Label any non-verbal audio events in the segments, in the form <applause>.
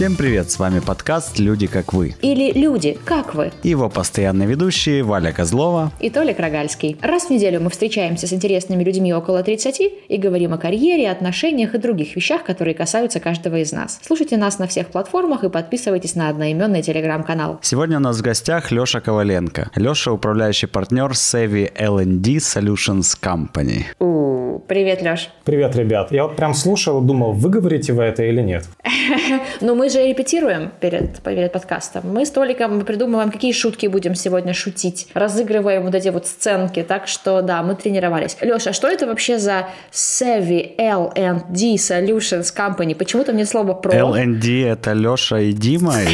Всем привет, с вами подкаст «Люди как вы». Или «Люди, как вы». И его постоянные ведущие Валя Козлова и Толик Рогальский. Раз в неделю мы встречаемся с интересными людьми около 30 и говорим о карьере, отношениях и других вещах, которые касаются каждого из нас. Слушайте нас на всех платформах и подписывайтесь на одноименный телеграм-канал. Сегодня у нас в гостях Леша Коваленко. Леша – управляющий партнер Savvy L&D Solutions Company. Привет, Леш. Привет, ребят. Я вот прям слушал, думал, вы говорите вы это или нет. <laughs> Ну, мы же репетируем перед, перед подкастом. Мы с Толиком придумываем, какие шутки будем сегодня шутить. Разыгрываем вот эти вот сценки. Так что, да, мы тренировались. Леша, а что это вообще за Savvy L&D Solutions Company? Почему-то мне слово про... L&D — это Леша и Дима? <laughs>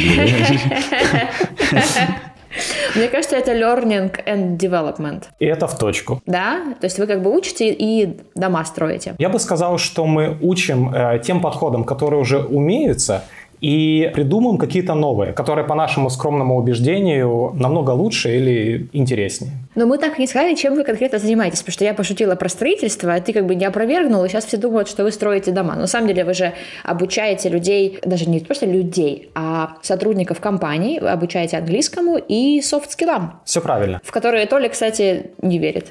Мне кажется, это learning and development. И это в точку. Да? То есть вы как бы учите и дома строите. Я бы сказал, что мы учим э, тем подходам, которые уже умеются, и придумаем какие-то новые, которые, по нашему скромному убеждению, намного лучше или интереснее. Но мы так и не сказали, чем вы конкретно занимаетесь, потому что я пошутила про строительство, а ты как бы не опровергнул, и сейчас все думают, что вы строите дома. Но на самом деле вы же обучаете людей, даже не просто людей, а сотрудников компании, вы обучаете английскому и софт-скиллам. Все правильно. В которые Толя, кстати, не верит.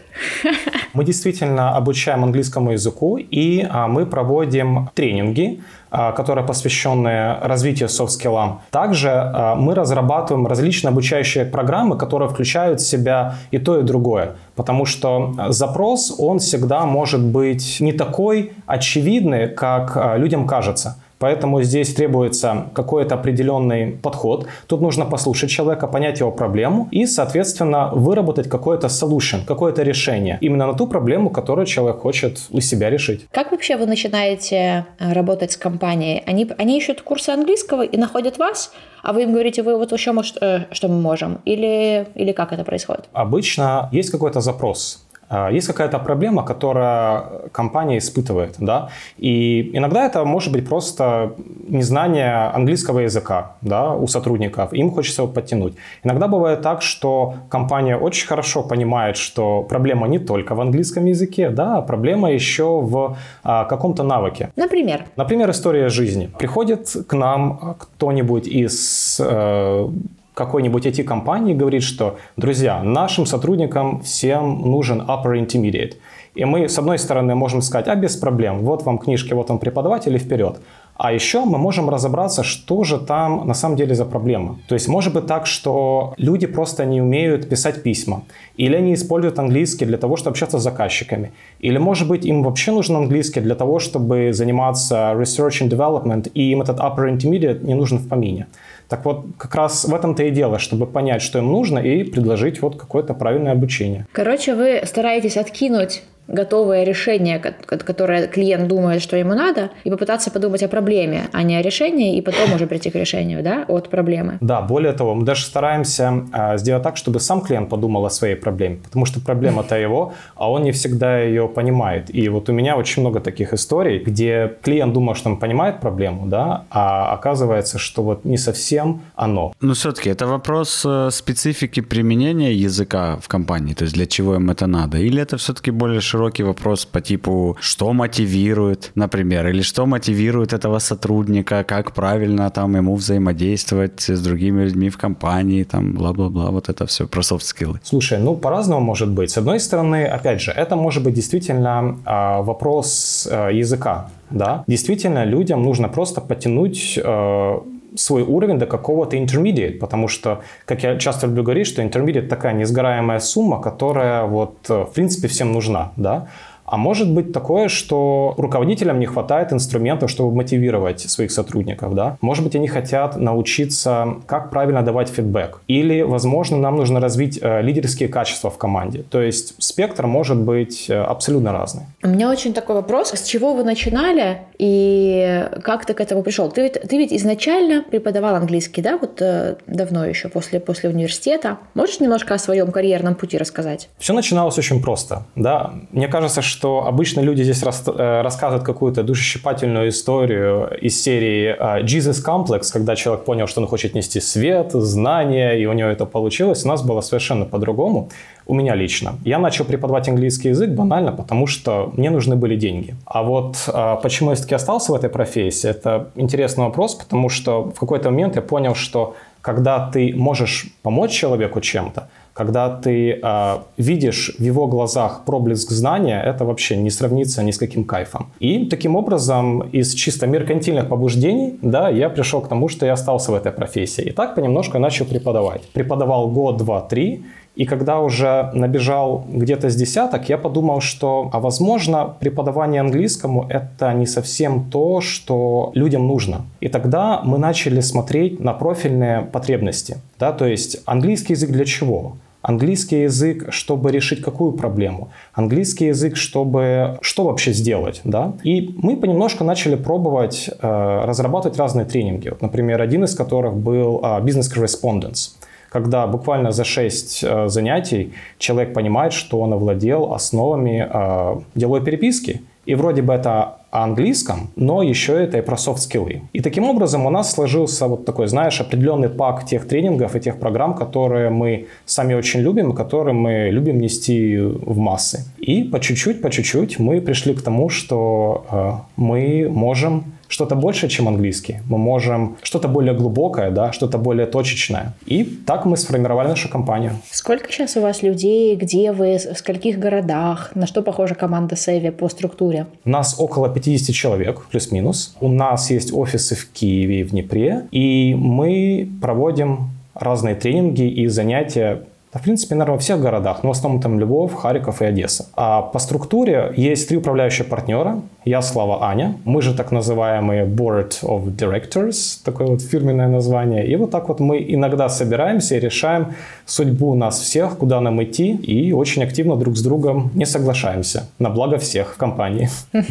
Мы действительно обучаем английскому языку, и а, мы проводим тренинги, которые посвящены развитию софт-скиллам. Также а, мы разрабатываем различные обучающие программы, которые включают в себя и то, и другое. Потому что запрос, он всегда может быть не такой очевидный, как а, людям кажется. Поэтому здесь требуется какой-то определенный подход. Тут нужно послушать человека, понять его проблему и, соответственно, выработать какой-то solution, какое-то решение именно на ту проблему, которую человек хочет у себя решить. Как вообще вы начинаете э, работать с компанией? Они, они ищут курсы английского и находят вас, а вы им говорите, вы вот еще, может, э, что мы можем? Или, или как это происходит? Обычно есть какой-то запрос есть какая-то проблема, которая компания испытывает, да, и иногда это может быть просто незнание английского языка, да, у сотрудников, им хочется его подтянуть. Иногда бывает так, что компания очень хорошо понимает, что проблема не только в английском языке, да, а проблема еще в а, каком-то навыке. Например? Например, история жизни. Приходит к нам кто-нибудь из э, какой-нибудь IT-компании говорит, что, друзья, нашим сотрудникам всем нужен upper intermediate. И мы, с одной стороны, можем сказать, а без проблем, вот вам книжки, вот вам преподаватель и вперед. А еще мы можем разобраться, что же там на самом деле за проблема. То есть может быть так, что люди просто не умеют писать письма. Или они используют английский для того, чтобы общаться с заказчиками. Или может быть им вообще нужен английский для того, чтобы заниматься research and development, и им этот upper intermediate не нужен в помине. Так вот, как раз в этом-то и дело, чтобы понять, что им нужно, и предложить вот какое-то правильное обучение. Короче, вы стараетесь откинуть готовое решение, которое клиент думает, что ему надо, и попытаться подумать о проблеме, а не о решении, и потом уже прийти к решению, да, от проблемы. Да, более того, мы даже стараемся э, сделать так, чтобы сам клиент подумал о своей проблеме, потому что проблема-то его, а он не всегда ее понимает. И вот у меня очень много таких историй, где клиент думал, что он понимает проблему, да, а оказывается, что вот не совсем оно. Но все-таки это вопрос э, специфики применения языка в компании, то есть для чего им это надо, или это все-таки более широкий вопрос по типу, что мотивирует, например, или что мотивирует этого сотрудника, как правильно там ему взаимодействовать с другими людьми в компании, там, бла-бла-бла, вот это все про софт-скиллы. Слушай, ну, по-разному может быть. С одной стороны, опять же, это может быть действительно э, вопрос э, языка, да. Действительно, людям нужно просто потянуть э, свой уровень до какого-то intermediate, потому что, как я часто люблю говорить, что intermediate такая несгораемая сумма, которая вот э, в принципе всем нужна, да, а может быть такое, что руководителям не хватает инструментов, чтобы мотивировать своих сотрудников, да? Может быть, они хотят научиться, как правильно давать фидбэк. Или, возможно, нам нужно развить э, лидерские качества в команде. То есть спектр может быть э, абсолютно разный. У меня очень такой вопрос. С чего вы начинали и как ты к этому пришел? Ты ведь, ты ведь изначально преподавал английский, да, вот э, давно еще, после, после университета. Можешь немножко о своем карьерном пути рассказать? Все начиналось очень просто, да. Мне кажется, что что обычно люди здесь рас, э, рассказывают какую-то душещипательную историю из серии э, Jesus Complex, когда человек понял, что он хочет нести свет, знания, и у него это получилось. У нас было совершенно по-другому. у меня лично. Я начал преподавать английский язык банально, потому что мне нужны были деньги. А вот а, почему я все-таки остался в этой профессии, это интересный вопрос, потому что в какой-то момент я понял, что когда ты можешь помочь человеку чем-то, когда ты э, видишь в его глазах проблеск знания, это вообще не сравнится ни с каким кайфом. И таким образом, из чисто меркантильных побуждений, да, я пришел к тому, что я остался в этой профессии. И так понемножку начал преподавать. Преподавал год, два, три, и когда уже набежал где-то с десяток, я подумал, что, а возможно, преподавание английскому это не совсем то, что людям нужно. И тогда мы начали смотреть на профильные потребности. Да, то есть английский язык для чего? Английский язык, чтобы решить какую проблему? Английский язык, чтобы что вообще сделать? Да? И мы понемножку начали пробовать э, разрабатывать разные тренинги. Вот, например, один из которых был э, Business Correspondence когда буквально за 6 э, занятий человек понимает, что он овладел основами э, деловой переписки. И вроде бы это английском, но еще это и про софт-скиллы. И таким образом у нас сложился вот такой, знаешь, определенный пак тех тренингов и тех программ, которые мы сами очень любим, которые мы любим нести в массы. И по чуть-чуть, по чуть-чуть мы пришли к тому, что э, мы можем что-то большее, чем английский. Мы можем что-то более глубокое, да, что-то более точечное. И так мы сформировали нашу компанию. Сколько сейчас у вас людей, где вы, в скольких городах, на что похожа команда Севи по структуре? У нас около 50 человек, плюс-минус. У нас есть офисы в Киеве и в Днепре, и мы проводим разные тренинги и занятия в принципе, наверное, во всех городах, но в основном там Львов, Харьков и Одесса. А по структуре есть три управляющих партнера. Я, Слава, Аня. Мы же так называемые Board of Directors, такое вот фирменное название. И вот так вот мы иногда собираемся и решаем судьбу нас всех, куда нам идти, и очень активно друг с другом не соглашаемся. На благо всех в компании. <laughs>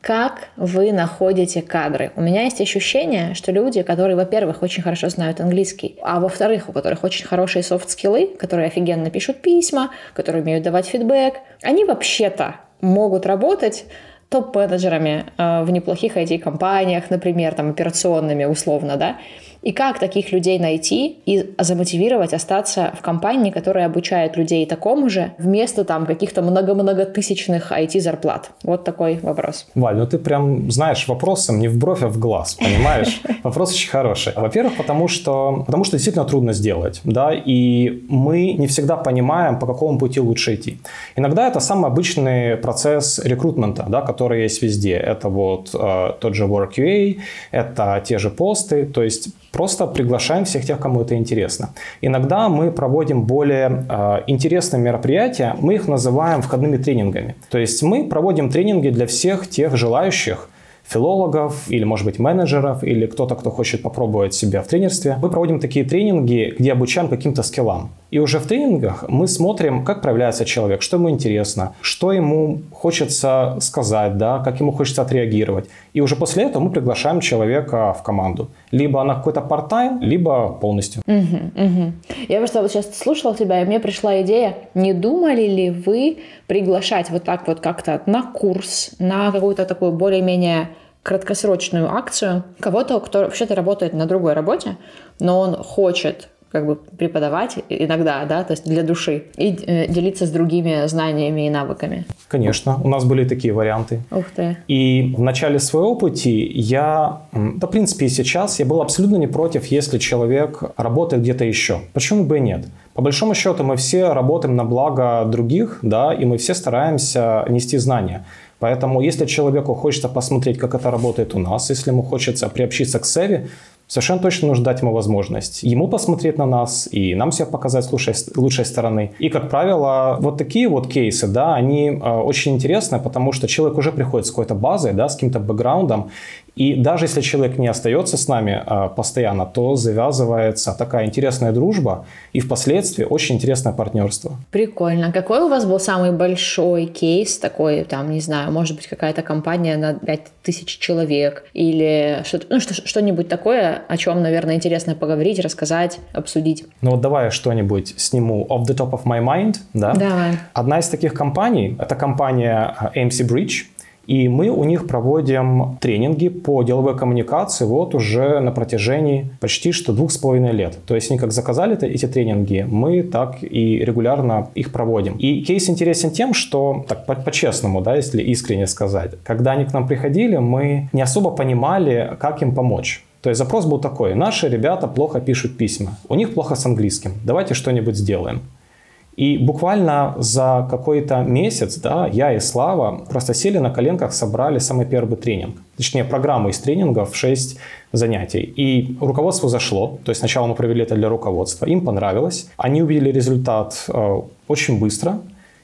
Как вы находите кадры? У меня есть ощущение, что люди, которые, во-первых, очень хорошо знают английский, а во-вторых, у которых очень хорошие софт-скиллы, которые офигенно пишут письма, которые умеют давать фидбэк, они вообще-то могут работать топ-менеджерами э, в неплохих IT-компаниях, например, там, операционными условно, да, и как таких людей найти и замотивировать остаться в компании, которая обучает людей такому же, вместо там каких-то много-многотысячных IT-зарплат? Вот такой вопрос. Валь, ну ты прям знаешь вопросом не в бровь, а в глаз, понимаешь? <laughs> Вопрос очень хороший. Во-первых, потому что, потому что действительно трудно сделать, да, и мы не всегда понимаем, по какому пути лучше идти. Иногда это самый обычный процесс рекрутмента, да, который есть везде. Это вот э, тот же WorkUA, это те же посты, то есть Просто приглашаем всех тех, кому это интересно. Иногда мы проводим более э, интересные мероприятия, мы их называем входными тренингами. То есть мы проводим тренинги для всех тех желающих, филологов или, может быть, менеджеров или кто-то, кто хочет попробовать себя в тренерстве. Мы проводим такие тренинги, где обучаем каким-то скиллам. И уже в тренингах мы смотрим, как проявляется человек, что ему интересно, что ему хочется сказать, да, как ему хочется отреагировать. И уже после этого мы приглашаем человека в команду. Либо на какой-то part-time, либо полностью. Угу, угу. Я просто вот сейчас слушала тебя, и мне пришла идея, не думали ли вы приглашать вот так вот как-то на курс, на какую-то такую более-менее краткосрочную акцию кого-то, кто вообще-то работает на другой работе, но он хочет как бы преподавать иногда, да, то есть для души, и э, делиться с другими знаниями и навыками. Конечно, у нас были такие варианты. Ух ты. И в начале своего пути я, да, в принципе, и сейчас я был абсолютно не против, если человек работает где-то еще. Почему бы и нет? По большому счету мы все работаем на благо других, да, и мы все стараемся нести знания. Поэтому, если человеку хочется посмотреть, как это работает у нас, если ему хочется приобщиться к Севи, Совершенно точно нужно дать ему возможность ему посмотреть на нас и нам себя показать с лучшей, лучшей стороны. И, как правило, вот такие вот кейсы, да, они э, очень интересны, потому что человек уже приходит с какой-то базой, да, с каким-то бэкграундом, и даже если человек не остается с нами э, постоянно, то завязывается такая интересная дружба и впоследствии очень интересное партнерство. Прикольно. Какой у вас был самый большой кейс такой, там, не знаю, может быть, какая-то компания на 5000 человек или что-то, ну, что-нибудь такое, о чем, наверное, интересно поговорить, рассказать, обсудить? Ну вот давай я что-нибудь сниму off the top of my mind, да? Давай. Одна из таких компаний, это компания AMC Bridge, И мы у них проводим тренинги по деловой коммуникации вот уже на протяжении почти что двух с половиной лет. То есть они как заказали эти тренинги, мы так и регулярно их проводим. И кейс интересен тем, что, так по-честному, да, если искренне сказать, когда они к нам приходили, мы не особо понимали, как им помочь. То есть запрос был такой, наши ребята плохо пишут письма, у них плохо с английским, давайте что-нибудь сделаем. И буквально за какой-то месяц, да, я и Слава просто сели на коленках, собрали самый первый тренинг. Точнее, программу из тренингов 6 занятий. И руководству зашло. То есть сначала мы провели это для руководства. Им понравилось. Они увидели результат э, очень быстро.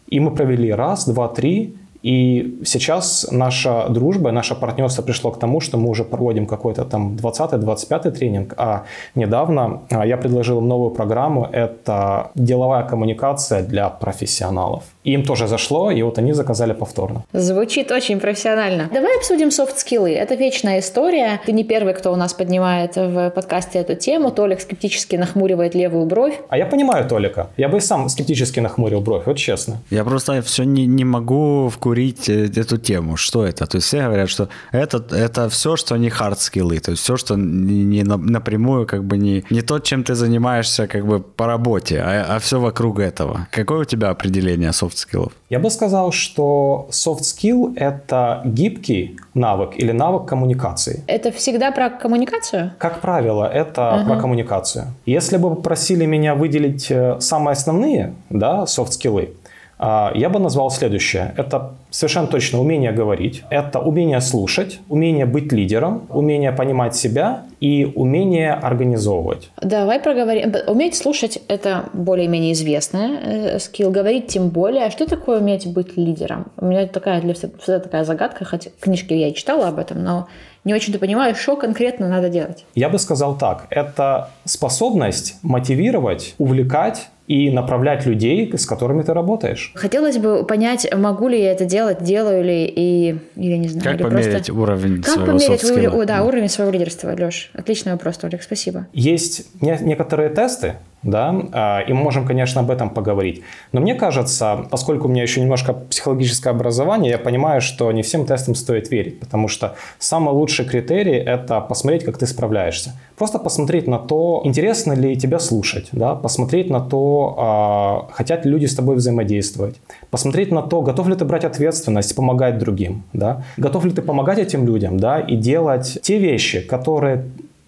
И мы провели раз, два, три. И сейчас наша дружба, наше партнерство пришло к тому, что мы уже проводим какой-то там 20-25 тренинг, а недавно а, я предложил новую программу, это деловая коммуникация для профессионалов. Им тоже зашло, и вот они заказали повторно. Звучит очень профессионально. Давай обсудим софт-скиллы. Это вечная история. Ты не первый, кто у нас поднимает в подкасте эту тему. Толик скептически нахмуривает левую бровь. А я понимаю Толика. Я бы сам скептически нахмурил бровь, вот честно. Я просто все не, не могу вкурить курить э, эту тему. Что это? То есть все говорят, что это, это все, что не хард скиллы, то есть все, что не напрямую как бы не, не то, чем ты занимаешься как бы по работе, а, а все вокруг этого. Какое у тебя определение софт скиллов? Я бы сказал, что soft skill — это гибкий навык или навык коммуникации. Это всегда про коммуникацию? Как правило, это uh-huh. про коммуникацию. Если бы попросили меня выделить э, самые основные да, soft а, я бы назвал следующее. Это совершенно точно умение говорить, это умение слушать, умение быть лидером, умение понимать себя и умение организовывать. Давай проговорим. Уметь слушать – это более-менее известная э, скилл. Говорить тем более. А что такое уметь быть лидером? У меня такая для всегда такая загадка, хотя книжки я и читала об этом, но не очень-то понимаю, что конкретно надо делать. Я бы сказал так. Это способность мотивировать, увлекать и направлять людей, с которыми ты работаешь. Хотелось бы понять, могу ли я это делать, делаю ли, и я не знаю. Как померить просто... уровень как своего померить уровень, о, да, уровень своего лидерства, Леш? Отличный вопрос, Толик, спасибо. Есть некоторые тесты, да, а, и мы можем, конечно, об этом поговорить. Но мне кажется, поскольку у меня еще немножко психологическое образование, я понимаю, что не всем тестам стоит верить, потому что самый лучший критерий – это посмотреть, как ты справляешься. Просто посмотреть на то, интересно ли тебя слушать, да, посмотреть на то, а, хотят ли люди с тобой взаимодействовать, посмотреть на то, готов ли ты брать ответственность, помогать другим, да, готов ли ты помогать этим людям, да, и делать те вещи, которые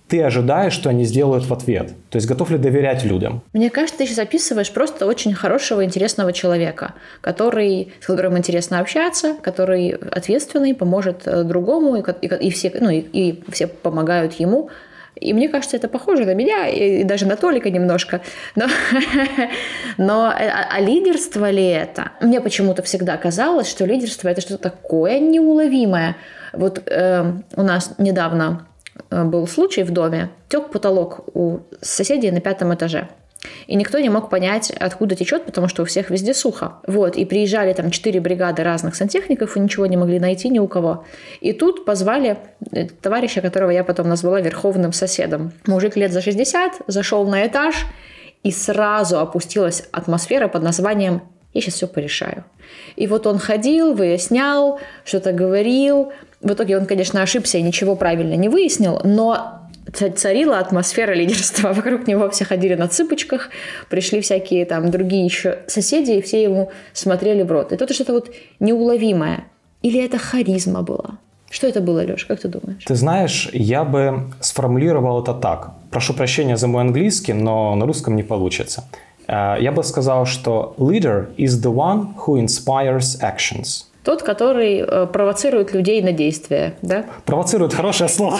ты ожидаешь, что они сделают в ответ. То есть готов ли доверять людям? Мне кажется, ты сейчас описываешь просто очень хорошего, интересного человека, который, с которым интересно общаться, который ответственный, поможет э, другому, и, и, и, все, ну, и, и все помогают ему. И мне кажется, это похоже на меня, и даже на Толика немножко. Но, <laughs> но а, а лидерство ли это? Мне почему-то всегда казалось, что лидерство это что-то такое неуловимое. Вот э, у нас недавно Э, был случай в доме, тек потолок у соседей на пятом этаже. И никто не мог понять, откуда течет, потому что у всех везде сухо. Вот, и приезжали там четыре бригады разных сантехников, и ничего не могли найти ни у кого. И тут позвали э, товарища, которого я потом назвала верховным соседом. Мужик лет за 60 зашел на этаж, и сразу опустилась атмосфера под названием «Я сейчас все порешаю». И вот он ходил, выяснял, что-то говорил, в итоге он, конечно, ошибся и ничего правильно не выяснил, но царила атмосфера лидерства. <laughs> Вокруг него все ходили на цыпочках, пришли всякие там другие еще соседи, и все ему смотрели в рот. И тут что-то вот неуловимое. Или это харизма была? Что это было, Леш, как ты думаешь? Ты знаешь, я бы сформулировал это так. Прошу прощения за мой английский, но на русском не получится. Э, я бы сказал, что leader is the one who inspires actions. Тот, который э, провоцирует людей на действия, да? Провоцирует хорошее слово,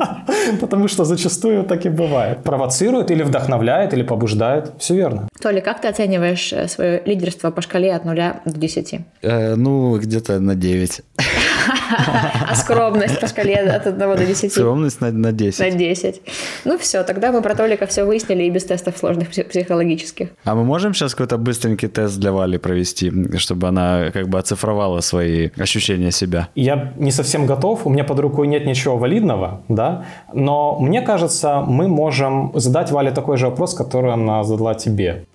<laughs> потому что зачастую так и бывает. Провоцирует или вдохновляет, или побуждает. Все верно. Толя, как ты оцениваешь э, свое лидерство по шкале от 0 до 10? Э, ну, где-то на 9. А скромность по шкале от 1 до 10? Скромность на, на 10. На 10. Ну все, тогда мы про Толика все выяснили и без тестов сложных психологических. А мы можем сейчас какой-то быстренький тест для Вали провести, чтобы она как бы оцифровала свои ощущения себя? Я не совсем готов, у меня под рукой нет ничего валидного, да, но мне кажется, мы можем задать Вале такой же вопрос, который она задала тебе.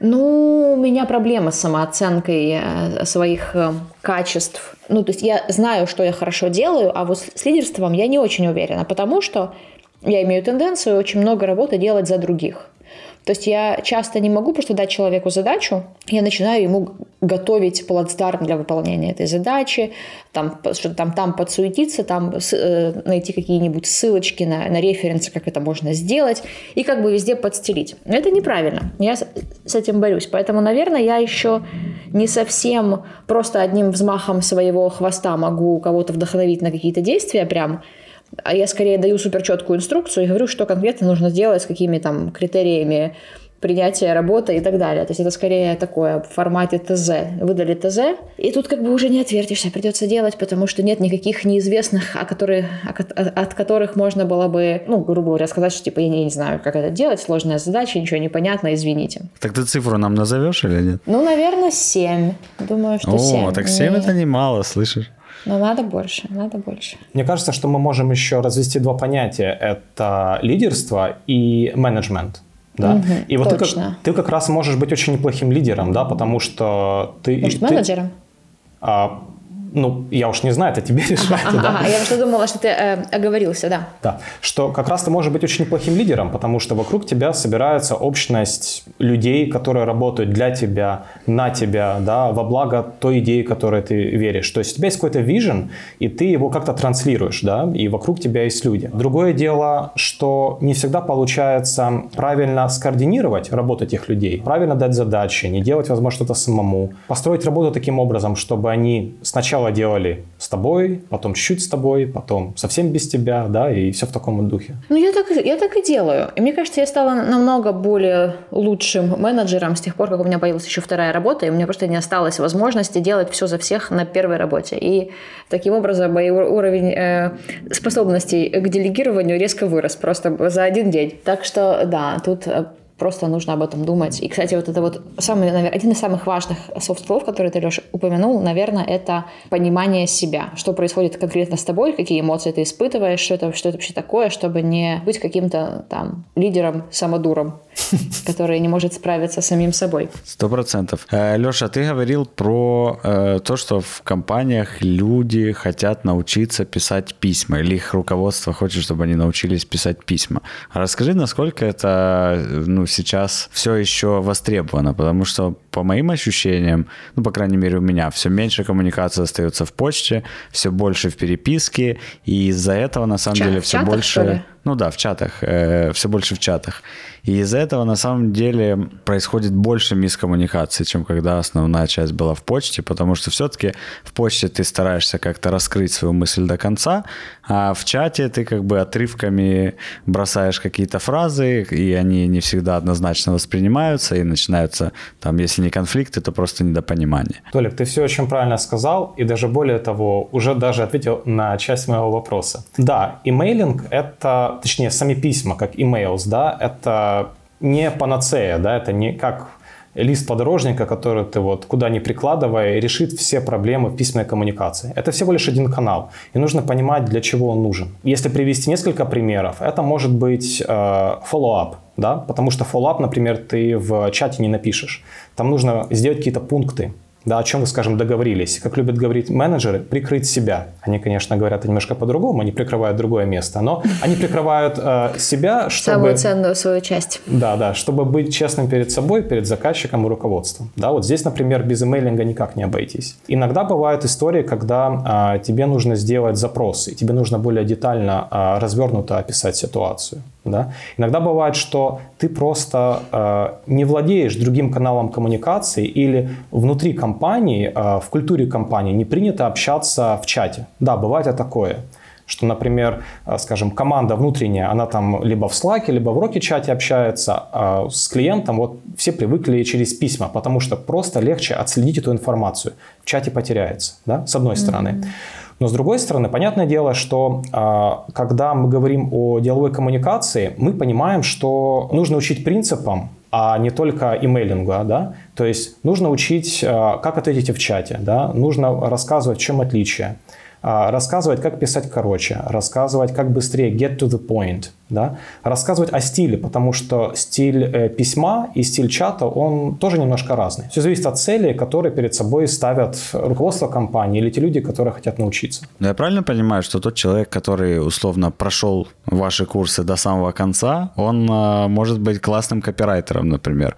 Ну, у меня проблема с самооценкой э, своих э, качеств. Ну, то есть я знаю, что я хорошо делаю, а вот с лидерством я не очень уверена, потому что я имею тенденцию очень много работы делать за других. То есть я часто не могу просто дать человеку задачу, я начинаю ему готовить плацдарм для выполнения этой задачи, там, что там, там подсуетиться, там э, найти какие-нибудь ссылочки на, на референсы, как это можно сделать, и как бы везде подстелить. Это неправильно. Я с, с этим борюсь. Поэтому, наверное, я еще не совсем просто одним взмахом своего хвоста могу кого-то вдохновить на какие-то действия прям, а я скорее даю супер четкую инструкцию и говорю, что конкретно нужно сделать, с какими там критериями принятия работы и так далее. То есть это скорее такое в формате ТЗ. Выдали ТЗ, и тут как бы уже не отвертишься, придется делать, потому что нет никаких неизвестных, о которые, от которых можно было бы, ну, грубо говоря, сказать, что типа я не, не знаю, как это делать, сложная задача, ничего не понятно, извините. Так ты цифру нам назовешь или нет? Ну, наверное, 7. Думаю, что О, 7. О, так 7 не... это немало, слышишь? Но надо больше, надо больше. Мне кажется, что мы можем еще развести два понятия. Это лидерство и менеджмент. Да? Угу, и вот точно. ты как, ты как раз можешь быть очень неплохим лидером, да, потому что ты... Может, ты, менеджером? А, ну, я уж не знаю, это тебе <laughs> решать. Ага, да? ага, я что думала, что ты э, оговорился, да. Да, что как раз ты можешь быть очень неплохим лидером, потому что вокруг тебя собирается общность людей, которые работают для тебя, на тебя, да, во благо той идеи, которой ты веришь. То есть у тебя есть какой-то вижен, и ты его как-то транслируешь, да, и вокруг тебя есть люди. Другое дело, что не всегда получается правильно скоординировать работу этих людей, правильно дать задачи, не делать, возможно, что-то самому, построить работу таким образом, чтобы они сначала сначала делали с тобой, потом чуть-чуть с тобой, потом совсем без тебя, да, и все в таком духе. Ну, я так, я так и делаю. И мне кажется, я стала намного более лучшим менеджером с тех пор, как у меня появилась еще вторая работа, и у меня просто не осталось возможности делать все за всех на первой работе. И таким образом мой уровень э, способностей к делегированию резко вырос просто за один день. Так что, да, тут э, Просто нужно об этом думать. И, кстати, вот это вот самый, наверное, один из самых важных soft skill ов, который ты, Леша, упомянул, наверное, это понимание себя. Что происходит конкретно с тобой, какие эмоции ты испытываешь, что это, что это вообще такое, чтобы не быть каким-то там лидером-самодуром, <laughs> который не может справиться с самим собой. Сто процентов. Э, Леша, ты говорил про э, то, что в компаниях люди хотят научиться писать письма, или их руководство хочет, чтобы они научились писать письма. Расскажи, насколько это ну, сейчас все еще востребовано, потому что по моим ощущениям, ну, по крайней мере, у меня все меньше коммуникации остается в почте, все больше в переписке, и из-за этого, на самом в деле, в все чатах, больше... Ну да, в чатах, э, все больше в чатах. И из-за этого на самом деле происходит больше мискоммуникации, чем когда основная часть была в почте, потому что все-таки в почте ты стараешься как-то раскрыть свою мысль до конца, а в чате ты как бы отрывками бросаешь какие-то фразы, и они не всегда однозначно воспринимаются, и начинаются там, если не конфликты, то просто недопонимание. Толик, ты все очень правильно сказал, и даже более того, уже даже ответил на часть моего вопроса. Да, имейлинг — это, точнее, сами письма, как emails, да, это не панацея, да, это не как лист подорожника, который ты вот куда ни прикладывая, решит все проблемы в письменной коммуникации. Это всего лишь один канал, и нужно понимать, для чего он нужен. Если привести несколько примеров, это может быть э, follow-up, да, потому что follow-up, например, ты в чате не напишешь. Там нужно сделать какие-то пункты, да, о чем вы, скажем, договорились. Как любят говорить менеджеры, прикрыть себя. Они, конечно, говорят немножко по-другому, они прикрывают другое место, но они прикрывают э, себя, <laughs> чтобы... Самую ценную свою часть. Да, да, чтобы быть честным перед собой, перед заказчиком и руководством. Да, вот здесь, например, без имейлинга никак не обойтись. Иногда бывают истории, когда э, тебе нужно сделать запрос, и тебе нужно более детально, э, развернуто описать ситуацию. Да? Иногда бывает, что ты просто э, не владеешь другим каналом коммуникации или внутри компании, э, в культуре компании не принято общаться в чате. Да, бывает и такое. Что, например, э, скажем, команда внутренняя, она там либо в Slack, либо в Rocket чате общается, а с клиентом вот все привыкли через письма, потому что просто легче отследить эту информацию. В чате потеряется, да, с одной стороны. Но с другой стороны, понятное дело, что э, когда мы говорим о деловой коммуникации, мы понимаем, что нужно учить принципам, а не только имейлингу, да? То есть нужно учить, э, как ответить в чате, да? Нужно рассказывать, в чем отличие. А, рассказывать, как писать короче, рассказывать, как быстрее, get to the point, да, рассказывать о стиле, потому что стиль э, письма и стиль чата, он тоже немножко разный. Все зависит от цели, которые перед собой ставят руководство компании или те люди, которые хотят научиться. Но я правильно понимаю, что тот человек, который условно прошел ваши курсы до самого конца, он э, может быть классным копирайтером, например?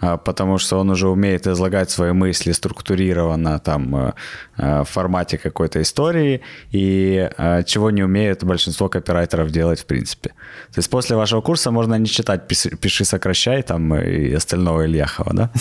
А, потому что он уже умеет излагать свои мысли структурированно там э, э, в формате какой-то истории, и э, чего не умеет большинство копирайтеров делать в принципе. То есть после вашего курса можно не читать «Пиши, сокращай» там и остального Ильяхова, да? <laughs>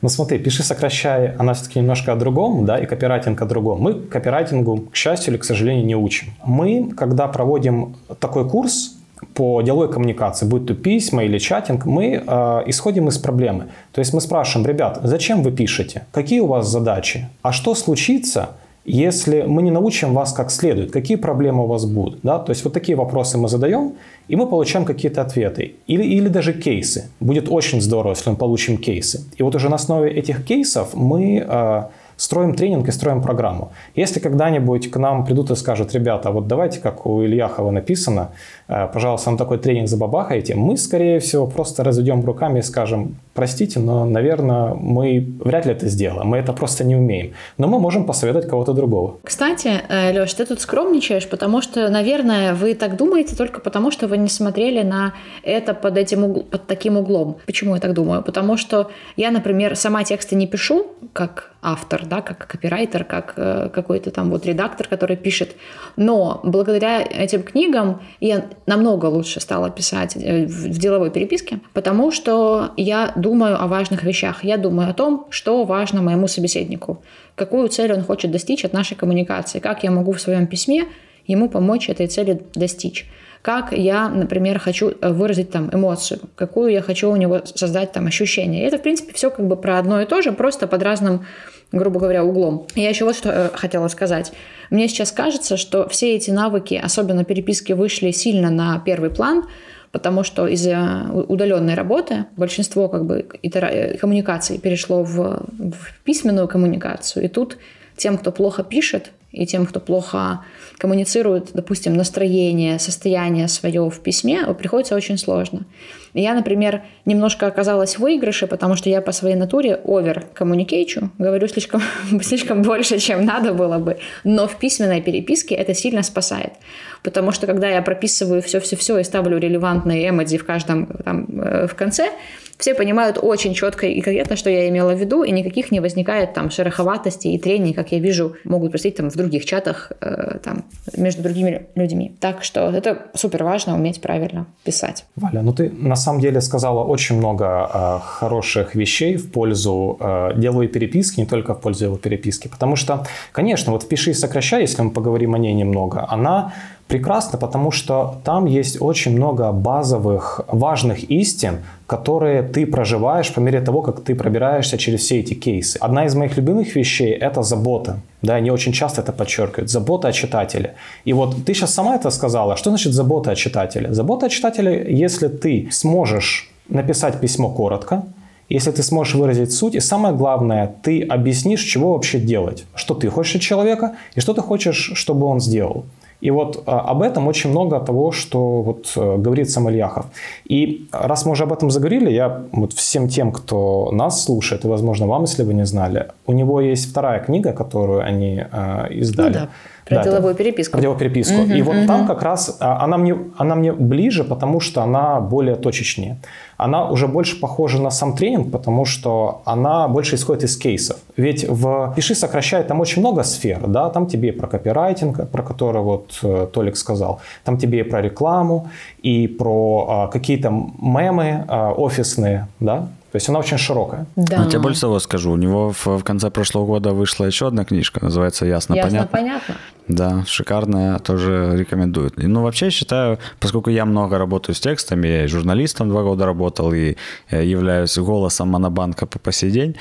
Ну смотри, «Пиши, сокращай», она все-таки немножко о другом, да, и копирайтинг о другом. Мы копирайтингу, к счастью или к сожалению, не учим. Мы, когда проводим такой курс, по деловой коммуникации, будь то письма или чатинг, мы э, исходим из проблемы. То есть мы спрашиваем, ребят, зачем вы пишете? Какие у вас задачи? А что случится, если мы не научим вас как следует? Какие проблемы у вас будут? Да? То есть вот такие вопросы мы задаем, и мы получаем какие-то ответы. Или, или даже кейсы. Будет очень здорово, если мы получим кейсы. И вот уже на основе этих кейсов мы... Э, строим тренинг и строим программу. Если когда-нибудь к нам придут и скажут, ребята, вот давайте, как у Ильяхова написано, пожалуйста, на такой тренинг забабахайте, мы, скорее всего, просто разведем руками и скажем, простите, но, наверное, мы вряд ли это сделаем, мы это просто не умеем. Но мы можем посоветовать кого-то другого. Кстати, э, Леш, ты тут скромничаешь, потому что, наверное, вы так думаете только потому, что вы не смотрели на это под, этим угл... под таким углом. Почему я так думаю? Потому что я, например, сама тексты не пишу, как автор, да, как копирайтер, как э, какой-то там вот редактор, который пишет. Но благодаря этим книгам я намного лучше стала писать э, в деловой переписке, потому что я думаю о важных вещах. Я думаю о том, что важно моему собеседнику, какую цель он хочет достичь от нашей коммуникации, как я могу в своем письме ему помочь этой цели достичь как я, например, хочу э, выразить там эмоцию, какую я хочу у него создать там ощущение. И это, в принципе, все как бы про одно и то же, просто под разным грубо говоря, углом. Я еще вот что э, хотела сказать. Мне сейчас кажется, что все эти навыки, особенно переписки, вышли сильно на первый план, потому что из-за удаленной работы большинство как бы э, коммуникаций перешло в, в письменную коммуникацию, и тут тем, кто плохо пишет, и тем, кто плохо коммуницирует, допустим, настроение, состояние свое в письме, приходится очень сложно. Я, например, немножко оказалась в выигрыше, потому что я по своей натуре овер коммуникейчу, говорю слишком, <laughs> слишком больше, чем надо было бы, но в письменной переписке это сильно спасает. Потому что когда я прописываю все-все-все и ставлю релевантные эмодзи в каждом там, э, в конце, все понимают очень четко и конкретно, что я имела в виду, и никаких не возникает там шероховатостей и трений, как я вижу, могут происходить там в других чатах э, там, между другими людьми. Так что это супер важно уметь правильно писать. Валя, ну ты на самом деле сказала очень много э, хороших вещей в пользу э, деловой переписки, не только в пользу деловой переписки, потому что, конечно, вот впиши и сокращай, если мы поговорим о ней немного, она прекрасно, потому что там есть очень много базовых, важных истин, которые ты проживаешь по мере того, как ты пробираешься через все эти кейсы. Одна из моих любимых вещей – это забота. Да, они очень часто это подчеркивают. Забота о читателе. И вот ты сейчас сама это сказала. Что значит забота о читателе? Забота о читателе, если ты сможешь написать письмо коротко, если ты сможешь выразить суть, и самое главное, ты объяснишь, чего вообще делать, что ты хочешь от человека и что ты хочешь, чтобы он сделал. И вот а, об этом очень много того, что вот э, говорит сам Ильяхов. И раз мы уже об этом заговорили, я вот всем тем, кто нас слушает, и, возможно, вам, если вы не знали, у него есть вторая книга, которую они э, издали. Ну, да. Про да, деловую переписку. Про деловую переписку. Угу, и вот угу. там как раз а, она мне, она мне ближе, потому что она более точечнее. Она уже больше похожа на сам тренинг, потому что она больше исходит из кейсов. Ведь в «Пиши, сокращай» там очень много сфер. Да? Там тебе и про копирайтинг, про который вот э, Толик сказал. Там тебе и про рекламу, и про а, какие-то мемы а, офисные. Да? То есть она очень широкая. Да. Я тебе больше того скажу. У него в, в конце прошлого года вышла еще одна книжка, называется «Ясно, Ясно понятно». понятно. Да, шикарная, тоже рекомендую. Ну, вообще я считаю, поскольку я много работаю с текстами, я и журналистом два года работал, и являюсь голосом Монобанка по, по сей день,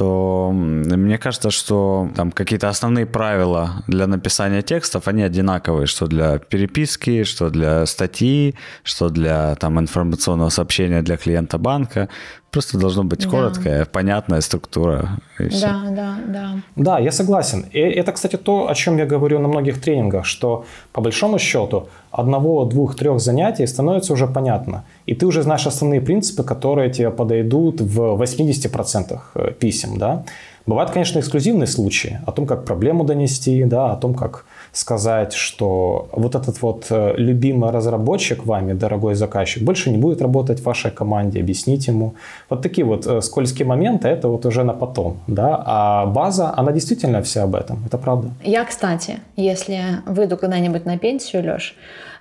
то мне кажется, что там какие-то основные правила для написания текстов, они одинаковые, что для переписки, что для статьи, что для там информационного сообщения для клиента банка. Просто должно быть да. короткая, понятная структура. Да, да, да. Да, я согласен. И это, кстати, то, о чем я говорю на многих тренингах, что по большому счету одного, двух, трех занятий становится уже понятно. И ты уже знаешь основные принципы, которые тебе подойдут в 80% э, писем. Да? Бывают, конечно, эксклюзивные случаи о том, как проблему донести, да, о том, как сказать, что вот этот вот э, любимый разработчик вами, дорогой заказчик, больше не будет работать в вашей команде, объяснить ему. Вот такие вот э, скользкие моменты, это вот уже на потом, да, а база, она действительно вся об этом, это правда. Я, кстати, если выйду когда-нибудь на пенсию, Леш,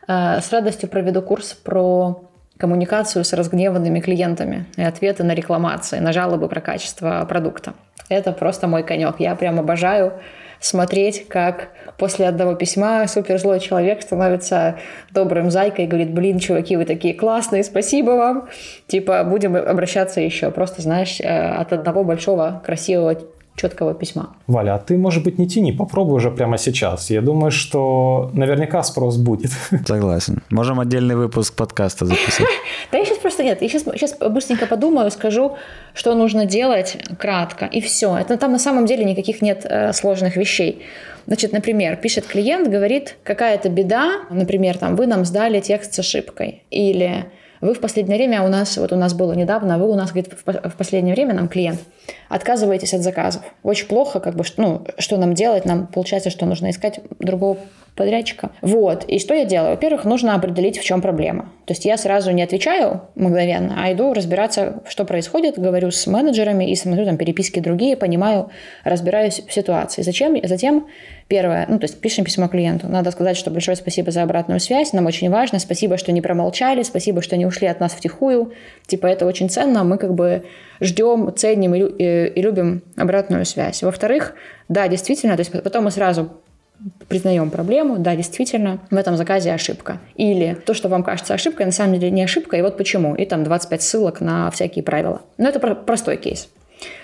э, с радостью проведу курс про коммуникацию с разгневанными клиентами и ответы на рекламации, на жалобы про качество продукта. Это просто мой конек. Я прям обожаю смотреть, как после одного письма супер злой человек становится добрым зайкой и говорит, блин, чуваки, вы такие классные, спасибо вам. Типа, будем обращаться еще. Просто, знаешь, э, от одного большого красивого четкого письма. Валя, а ты, может быть, не тяни, попробуй уже прямо сейчас. Я думаю, что наверняка спрос будет. Согласен. Можем отдельный выпуск подкаста записать. <laughs> Да я сейчас просто нет. Я сейчас, сейчас быстренько подумаю, скажу, что нужно делать кратко, и все. Это там на самом деле никаких нет э, сложных вещей. Значит, например, пишет клиент, говорит, какая-то беда, например, там, вы нам сдали текст с ошибкой, или вы в последнее время у нас, вот у нас было недавно, вы у нас, говорит, в последнее время нам клиент, отказываетесь от заказов. Очень плохо, как бы, ну, что нам делать? Нам получается, что нужно искать другого подрядчика. Вот. И что я делаю? Во-первых, нужно определить, в чем проблема. То есть я сразу не отвечаю мгновенно, а иду разбираться, что происходит, говорю с менеджерами и смотрю там переписки другие, понимаю, разбираюсь в ситуации. Зачем? Затем первое, ну, то есть пишем письмо клиенту. Надо сказать, что большое спасибо за обратную связь, нам очень важно, спасибо, что не промолчали, спасибо, что не ушли от нас втихую. Типа это очень ценно, мы как бы ждем, ценим и, и, и любим обратную связь. Во-вторых, да, действительно, то есть потом мы сразу признаем проблему, да, действительно, в этом заказе ошибка. Или то, что вам кажется ошибкой, на самом деле не ошибка, и вот почему. И там 25 ссылок на всякие правила. Но это простой кейс.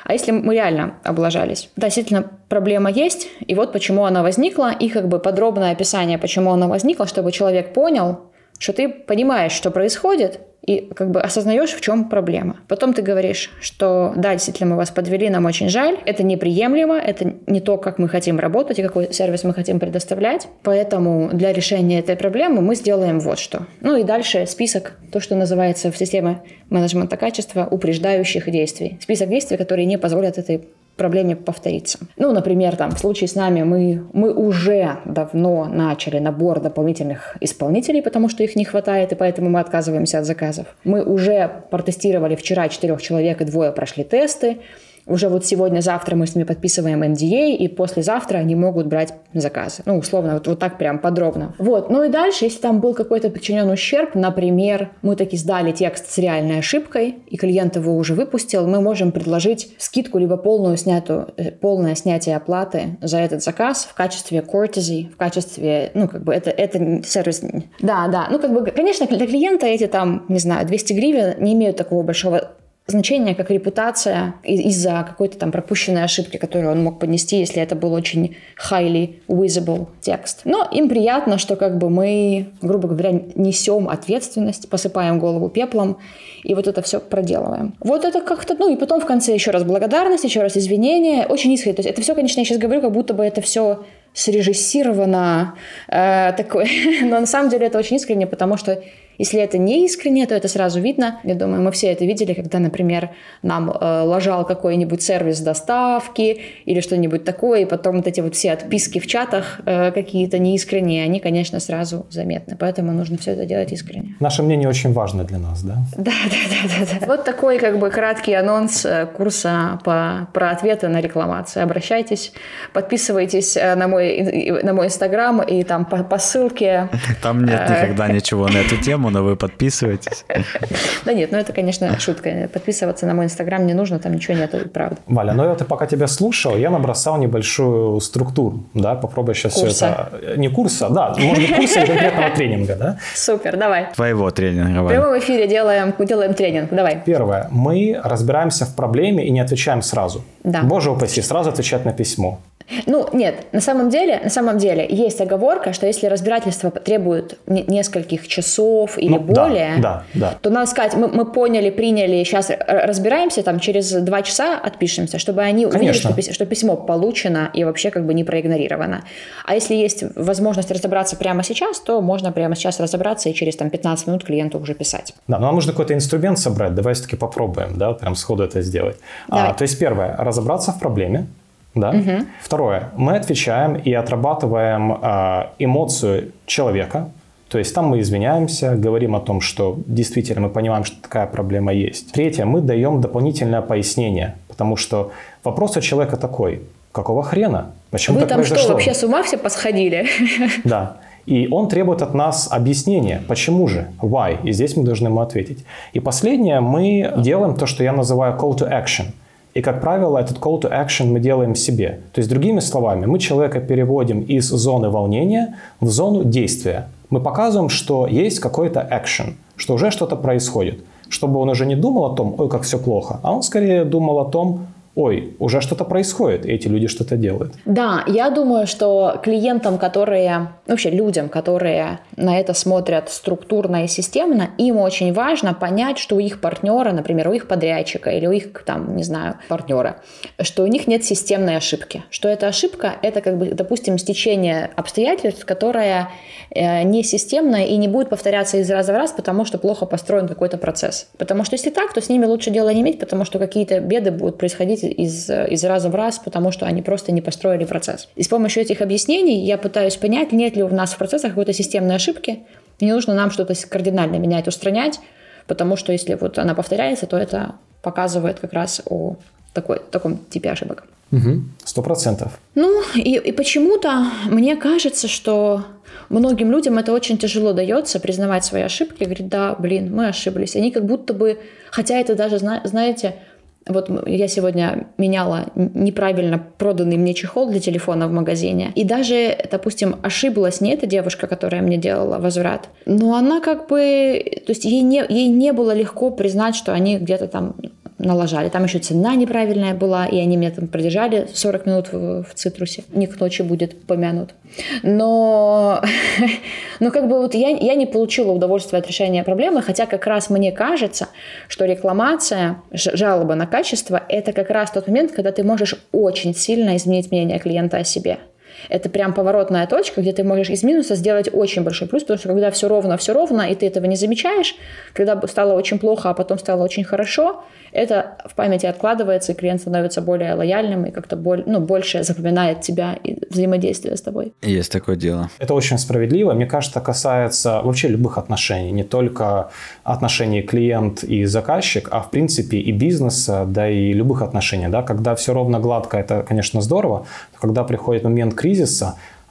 А если мы реально облажались? Да, действительно, проблема есть, и вот почему она возникла, и как бы подробное описание, почему она возникла, чтобы человек понял, что ты понимаешь, что происходит, и как бы осознаешь, в чем проблема. Потом ты говоришь, что да, действительно, мы вас подвели, нам очень жаль, это неприемлемо, это не то, как мы хотим работать и какой сервис мы хотим предоставлять. Поэтому для решения этой проблемы мы сделаем вот что. Ну и дальше список, то, что называется в системе менеджмента качества, упреждающих действий. Список действий, которые не позволят этой проблеме повториться. Ну, например, там, в случае с нами мы, мы уже давно начали набор дополнительных исполнителей, потому что их не хватает, и поэтому мы отказываемся от заказов. Мы уже протестировали вчера четырех человек, и двое прошли тесты уже вот сегодня-завтра мы с ними подписываем NDA, и послезавтра они могут брать заказы. Ну, условно, вот, вот так прям подробно. Вот. Ну и дальше, если там был какой-то причинен ущерб, например, мы таки сдали текст с реальной ошибкой, и клиент его уже выпустил, мы можем предложить скидку либо полную снятую, э, полное снятие оплаты за этот заказ в качестве courtesy, в качестве, ну, как бы это, это сервис... Да, да. Ну, как бы, конечно, для клиента эти там, не знаю, 200 гривен не имеют такого большого значение как репутация из-за какой-то там пропущенной ошибки, которую он мог поднести, если это был очень highly visible текст. Но им приятно, что как бы мы, грубо говоря, несем ответственность, посыпаем голову пеплом и вот это все проделываем. Вот это как-то, ну и потом в конце еще раз благодарность, еще раз извинения, очень искренне. То есть это все, конечно, я сейчас говорю, как будто бы это все срежиссировано э, такое, <laughs> но на самом деле это очень искренне, потому что если это не искренне, то это сразу видно. Я думаю, мы все это видели, когда, например, нам э, ложал какой-нибудь сервис доставки или что-нибудь такое, и потом вот эти вот все отписки в чатах э, какие-то неискренние, они, конечно, сразу заметны. Поэтому нужно все это делать искренне. Наше мнение очень важно для нас, да? <laughs> Да, да, да, да. да. Вот такой как бы краткий анонс э, курса по, про ответы на рекламации. Обращайтесь, подписывайтесь э, на мой мой, на мой инстаграм и там по, по ссылке. <laughs> Там нет э, никогда <laughs> ничего на эту тему, но вы подписываетесь. Да нет, ну это, конечно, шутка. Подписываться на мой инстаграм не нужно, там ничего нет, правда. Валя, ну я пока тебя слушал, я набросал небольшую структуру, да, попробуй сейчас курса. все это... Не курса, да, может быть, курса или конкретного тренинга, да? <laughs> Супер, давай. Твоего тренинга, В прямом эфире делаем, делаем тренинг, давай. Первое, мы разбираемся в проблеме и не отвечаем сразу. Да. Боже упаси, сразу отвечать на письмо. Ну, нет, на самом деле, на самом деле есть оговорка, что если разбирательство требует нескольких часов или ну, более, да, да, да. то надо сказать, мы, мы поняли, приняли, сейчас разбираемся, там через два часа отпишемся, чтобы они Конечно. увидели, что, что письмо получено и вообще как бы не проигнорировано. А если есть возможность разобраться прямо сейчас, то можно прямо сейчас разобраться и через там 15 минут клиенту уже писать. Да, но нам нужно какой-то инструмент собрать, давай все-таки попробуем, да, прям сходу это сделать. А, то есть первое, разобраться в проблеме, да? Угу. Второе. Мы отвечаем и отрабатываем э, эмоцию человека. То есть там мы извиняемся, говорим о том, что действительно мы понимаем, что такая проблема есть. Третье. Мы даем дополнительное пояснение, потому что вопрос у человека такой. Какого хрена? Почему Вы так там произошло? что, вообще с ума все посходили? <laughs> Да. И он требует от нас объяснения, почему же, why, и здесь мы должны ему ответить. И последнее, мы делаем то, что я называю call to action – и, как правило, этот call to action мы делаем себе. То есть, другими словами, мы человека переводим из зоны волнения в зону действия. Мы показываем, что есть какой-то action, что уже что-то происходит. Чтобы он уже не думал о том, ой, как все плохо, а он скорее думал о том, ой, уже что-то происходит, и эти люди что-то делают. Да, я думаю, что клиентам, которые, вообще людям, которые на это смотрят структурно и системно, им очень важно понять, что у их партнера, например, у их подрядчика или у их, там, не знаю, партнера, что у них нет системной ошибки. Что эта ошибка, это как бы, допустим, стечение обстоятельств, которое э, не системное и не будет повторяться из раза в раз, потому что плохо построен какой-то процесс. Потому что если так, то с ними лучше дела не иметь, потому что какие-то беды будут происходить из, из раза в раз, потому что они просто не построили процесс. И с помощью этих объяснений я пытаюсь понять, нет ли у нас в процессах какой-то системной ошибки, не нужно нам что-то кардинально менять, устранять, потому что если вот она повторяется, то это показывает как раз о такой, таком типе ошибок. Сто процентов. Ну, и, и почему-то мне кажется, что многим людям это очень тяжело дается, признавать свои ошибки, говорить, да, блин, мы ошиблись. Они как будто бы, хотя это даже, знаете, вот я сегодня меняла неправильно проданный мне чехол для телефона в магазине. И даже, допустим, ошиблась не эта девушка, которая мне делала возврат, но она как бы... То есть ей не, ей не было легко признать, что они где-то там налажали. Там еще цена неправильная была, и они меня там продержали 40 минут в, в цитрусе. Не к ночи будет помянут. Но, <laughs> но как бы вот я, я не получила удовольствия от решения проблемы, хотя как раз мне кажется, что рекламация, жалоба на качество – это как раз тот момент, когда ты можешь очень сильно изменить мнение клиента о себе. Это прям поворотная точка, где ты можешь из минуса сделать очень большой плюс, потому что когда все ровно, все ровно, и ты этого не замечаешь, когда стало очень плохо, а потом стало очень хорошо, это в памяти откладывается, и клиент становится более лояльным и как-то боль, ну, больше запоминает тебя и взаимодействие с тобой. Есть такое дело. Это очень справедливо. Мне кажется, касается вообще любых отношений, не только отношений клиент и заказчик, а в принципе и бизнеса, да и любых отношений. Да? Когда все ровно гладко, это, конечно, здорово, но когда приходит момент кризиса,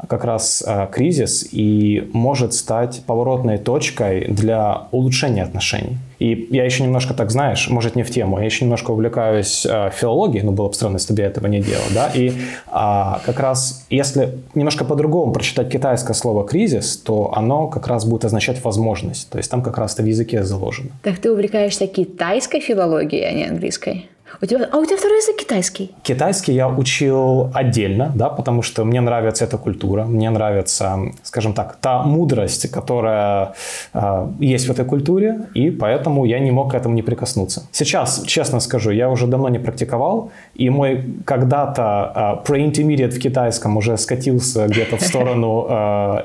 как раз э, кризис и может стать поворотной точкой для улучшения отношений. И я еще немножко, так знаешь, может не в тему, я еще немножко увлекаюсь э, филологией, ну было бы странно, если бы я этого не делал, да, и а, как раз если немножко по-другому прочитать китайское слово «кризис», то оно как раз будет означать возможность, то есть там как раз это в языке заложено. Так ты увлекаешься китайской филологией, а не английской? У тебя, а у тебя второй язык китайский? Китайский я учил отдельно, да, потому что мне нравится эта культура, мне нравится, скажем так, та мудрость, которая э, есть в этой культуре, и поэтому я не мог к этому не прикоснуться. Сейчас, честно скажу, я уже давно не практиковал, и мой когда-то э, pre-intermediate в китайском уже скатился где-то в сторону э,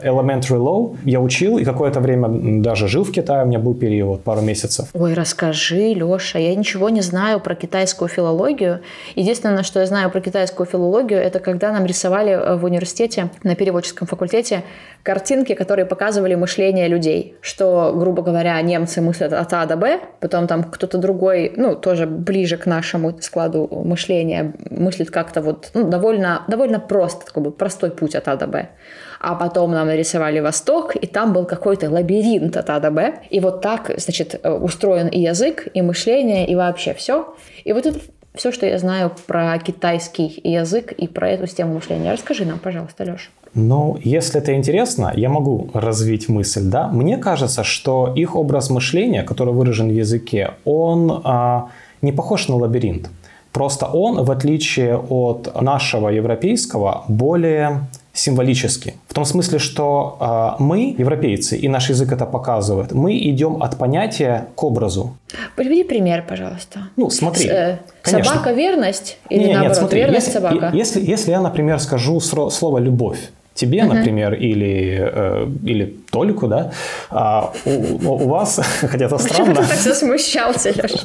elementary low. Я учил и какое-то время даже жил в Китае, у меня был период, пару месяцев. Ой, расскажи, Леша, я ничего не знаю про китайскую китайскую филологию. Единственное, что я знаю про китайскую филологию, это когда нам рисовали э, в университете на переводческом факультете картинки, которые показывали мышление людей. Что, грубо говоря, немцы мыслят от А до Б, потом там кто-то другой, ну, тоже ближе к нашему складу мышления, мыслит как-то вот ну, довольно, довольно просто, такой бы простой путь от А до Б а потом нам нарисовали Восток, и там был какой-то лабиринт от А до Б. И вот так, значит, э, устроен и язык, и мышление, и вообще все. И вот это все, что я знаю про китайский язык и про эту систему мышления. Расскажи нам, пожалуйста, Леша. Ну, если это интересно, я могу развить мысль, да. Мне кажется, что их образ мышления, который выражен в языке, он а, не похож на лабиринт. Просто он, в отличие от нашего европейского, более символически. В том смысле, что э, мы, европейцы, и наш язык это показывает, мы идем от понятия к образу. Приведи пример, пожалуйста. Ну, смотри. С, э, собака верность или нет, наоборот, нет, смотри, верность если, собака? Если, если я, например, скажу слово любовь, тебе, uh-huh. например, или, э, или Толику, да, а у, у вас, <laughs> хотя это странно... Почему ты так засмущался, Леша?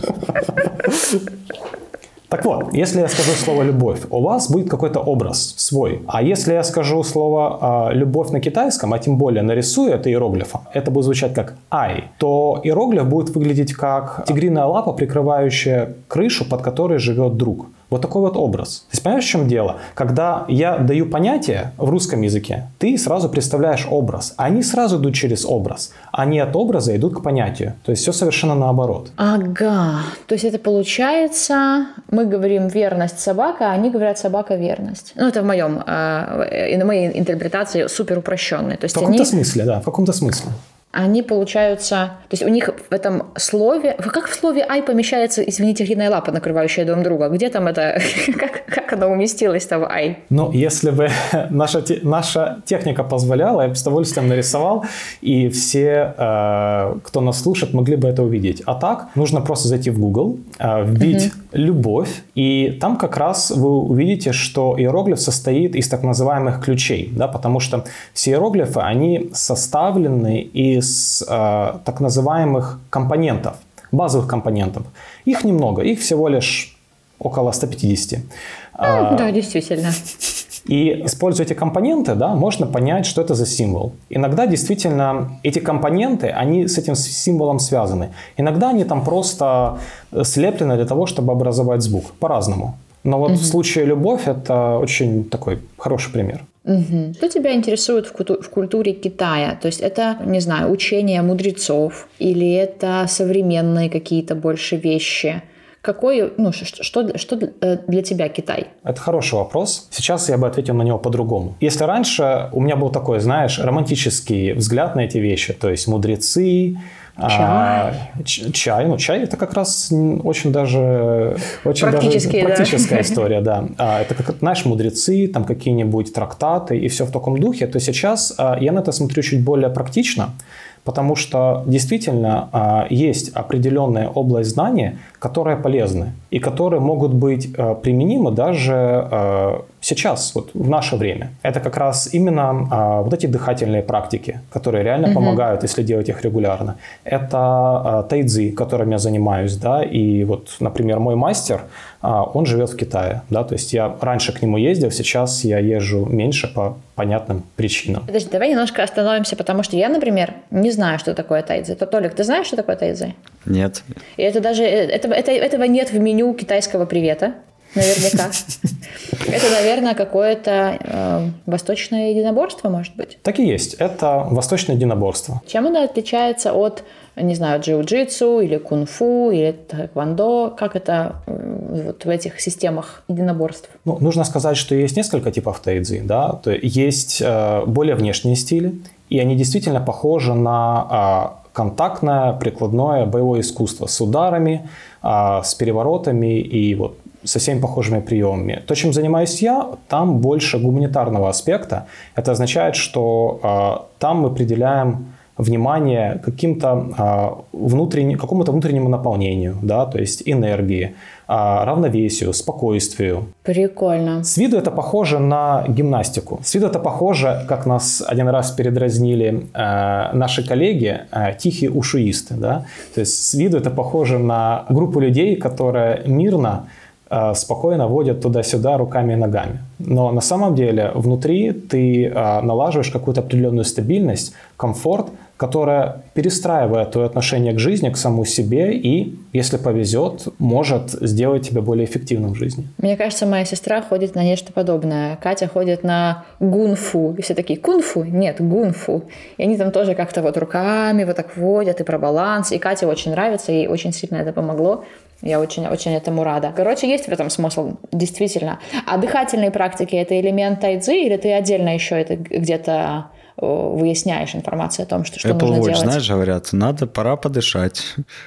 <laughs> Так вот, если я скажу слово «любовь», у вас будет какой-то образ свой. А если я скажу слово э, «любовь» на китайском, а тем более нарисую это иероглифом, это будет звучать как «ай», то иероглиф будет выглядеть как тигриная лапа, прикрывающая крышу, под которой живет друг. Вот такой вот образ. Есть понимаешь, в чем дело? Когда я даю понятие в русском языке, ты сразу представляешь образ. Они сразу идут через образ. Они от образа идут к понятию. То есть все совершенно наоборот. Ага. То есть это получается, мы говорим верность собака, а они говорят собака верность. Ну, это в моем, э, на моей интерпретации супер упрощенной. То есть в каком-то они... смысле, да, в каком-то смысле они получаются... То есть у них в этом слове... Как в слове «ай» помещается, извините, длинная лапа, накрывающая дом друга? Где там это... <laughs> как, как оно уместилось-то в «ай»? Ну, если бы <laughs> наша, наша техника позволяла, я бы с удовольствием нарисовал, и все, э, кто нас слушает, могли бы это увидеть. А так, нужно просто зайти в Google, э, вбить угу. «любовь», и там как раз вы увидите, что иероглиф состоит из так называемых ключей, да, потому что все иероглифы, они составлены из из э, так называемых компонентов, базовых компонентов. Их немного, их всего лишь около 150. А, да, действительно. И используя эти компоненты, да, можно понять, что это за символ. Иногда действительно эти компоненты, они с этим символом связаны. Иногда они там просто слеплены для того, чтобы образовать звук. По-разному. Но вот угу. в случае любовь это очень такой хороший пример. Угу. Что тебя интересует в, культу- в культуре Китая? То есть это, не знаю, учение мудрецов или это современные какие-то больше вещи? Какой, ну, что, что, что э, для тебя Китай? Это хороший вопрос. Сейчас я бы ответил на него по-другому. Если раньше у меня был такой, знаешь, романтический взгляд на эти вещи, то есть мудрецы, а, чай. А, чай, ну чай это как раз очень даже очень даже практическая да. <laughs> история, да. А, это как знаешь мудрецы, там какие-нибудь трактаты и все в таком духе. То сейчас а, я на это смотрю чуть более практично, потому что действительно а, есть определенная область знания, которые полезны и которые могут быть а, применимы даже а, сейчас, вот в наше время. Это как раз именно а, вот эти дыхательные практики, которые реально угу. помогают, если делать их регулярно. Это а, тайцзи, которым я занимаюсь, да, и вот, например, мой мастер, а, он живет в Китае, да, то есть я раньше к нему ездил, сейчас я езжу меньше по понятным причинам. Подожди, давай немножко остановимся, потому что я, например, не знаю, что такое тайцзи. То, Толик, ты знаешь, что такое тайцзи? Нет. И это даже, э, этого, это, этого нет в меню китайского привета наверняка. Это, наверное, какое-то э, восточное единоборство, может быть? Так и есть. Это восточное единоборство. Чем оно отличается от, не знаю, джиу-джитсу или кунг-фу или тэквондо? Как это э, вот в этих системах единоборств? Ну, нужно сказать, что есть несколько типов тайцзи. Да? То есть э, более внешние стили, и они действительно похожи на э, контактное прикладное боевое искусство с ударами, э, с переворотами и вот со всеми похожими приемами. То, чем занимаюсь я, там больше гуманитарного аспекта. Это означает, что э, там мы определяем внимание каким-то э, внутренним, какому-то внутреннему наполнению, да, то есть энергии, э, равновесию, спокойствию. Прикольно. С виду это похоже на гимнастику. С виду это похоже, как нас один раз передразнили э, наши коллеги, э, тихие ушуисты, да. То есть с виду это похоже на группу людей, которая мирно спокойно водят туда-сюда руками и ногами. Но на самом деле внутри ты э, налаживаешь какую-то определенную стабильность, комфорт, которая перестраивает твое отношение к жизни, к саму себе и, если повезет, может сделать тебя более эффективным в жизни. Мне кажется, моя сестра ходит на нечто подобное. Катя ходит на гунфу. И все такие, кунфу? Нет, гунфу. И они там тоже как-то вот руками вот так водят и про баланс. И Кате очень нравится, ей очень сильно это помогло. Я очень, очень этому рада. Короче, есть в этом смысл, действительно. А дыхательные практики — это элемент тайцзи или ты отдельно еще это где-то Э, выясняешь информацию о том, что, что Apple нужно Watch, делать. знаешь, говорят, надо, пора подышать.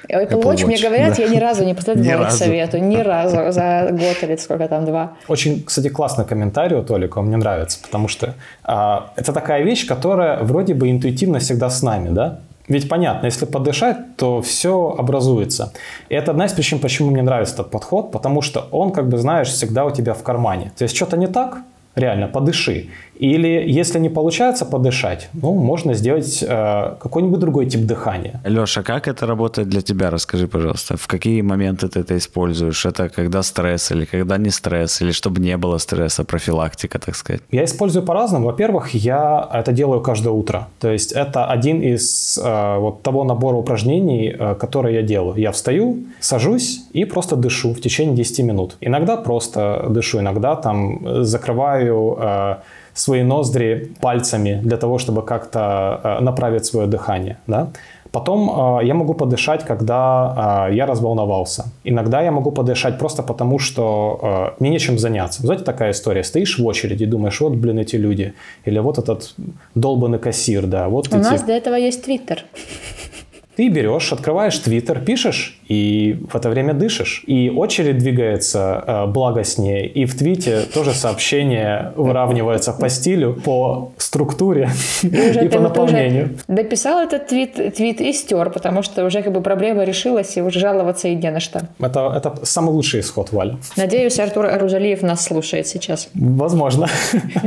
Apple, Apple Watch, Watch, мне говорят, да. я ни разу не последовала их совету, ни разу за год или сколько там, два. Очень, кстати, классный комментарий у Толика, он мне нравится, потому что а, это такая вещь, которая вроде бы интуитивно всегда с нами, да? Ведь понятно, если подышать, то все образуется. И это одна из причин, почему мне нравится этот подход, потому что он, как бы, знаешь, всегда у тебя в кармане. То есть что-то не так, реально, подыши. Или если не получается подышать, ну, можно сделать э, какой-нибудь другой тип дыхания. Леша, как это работает для тебя? Расскажи, пожалуйста. В какие моменты ты это используешь? Это когда стресс или когда не стресс? Или чтобы не было стресса, профилактика, так сказать? Я использую по-разному. Во-первых, я это делаю каждое утро. То есть это один из э, вот того набора упражнений, э, которые я делаю. Я встаю, сажусь и просто дышу в течение 10 минут. Иногда просто дышу, иногда там закрываю... Э, свои ноздри пальцами для того, чтобы как-то э, направить свое дыхание. Да? Потом э, я могу подышать, когда э, я разволновался. Иногда я могу подышать просто потому, что э, мне нечем заняться. Знаете, такая история. Стоишь в очереди, думаешь, вот, блин, эти люди. Или вот этот долбанный кассир, да. Вот У эти... нас для этого есть Твиттер. Ты берешь, открываешь Твиттер, пишешь и в это время дышишь. И очередь двигается э, благостнее. И в твите тоже сообщение выравнивается по стилю, по структуре <laughs> и, по наполнению. дописал этот твит, твит и стер, потому что уже как бы проблема решилась, и уже жаловаться и не на что. Это, это самый лучший исход, Валя. Надеюсь, Артур Арузалиев нас слушает сейчас. Возможно.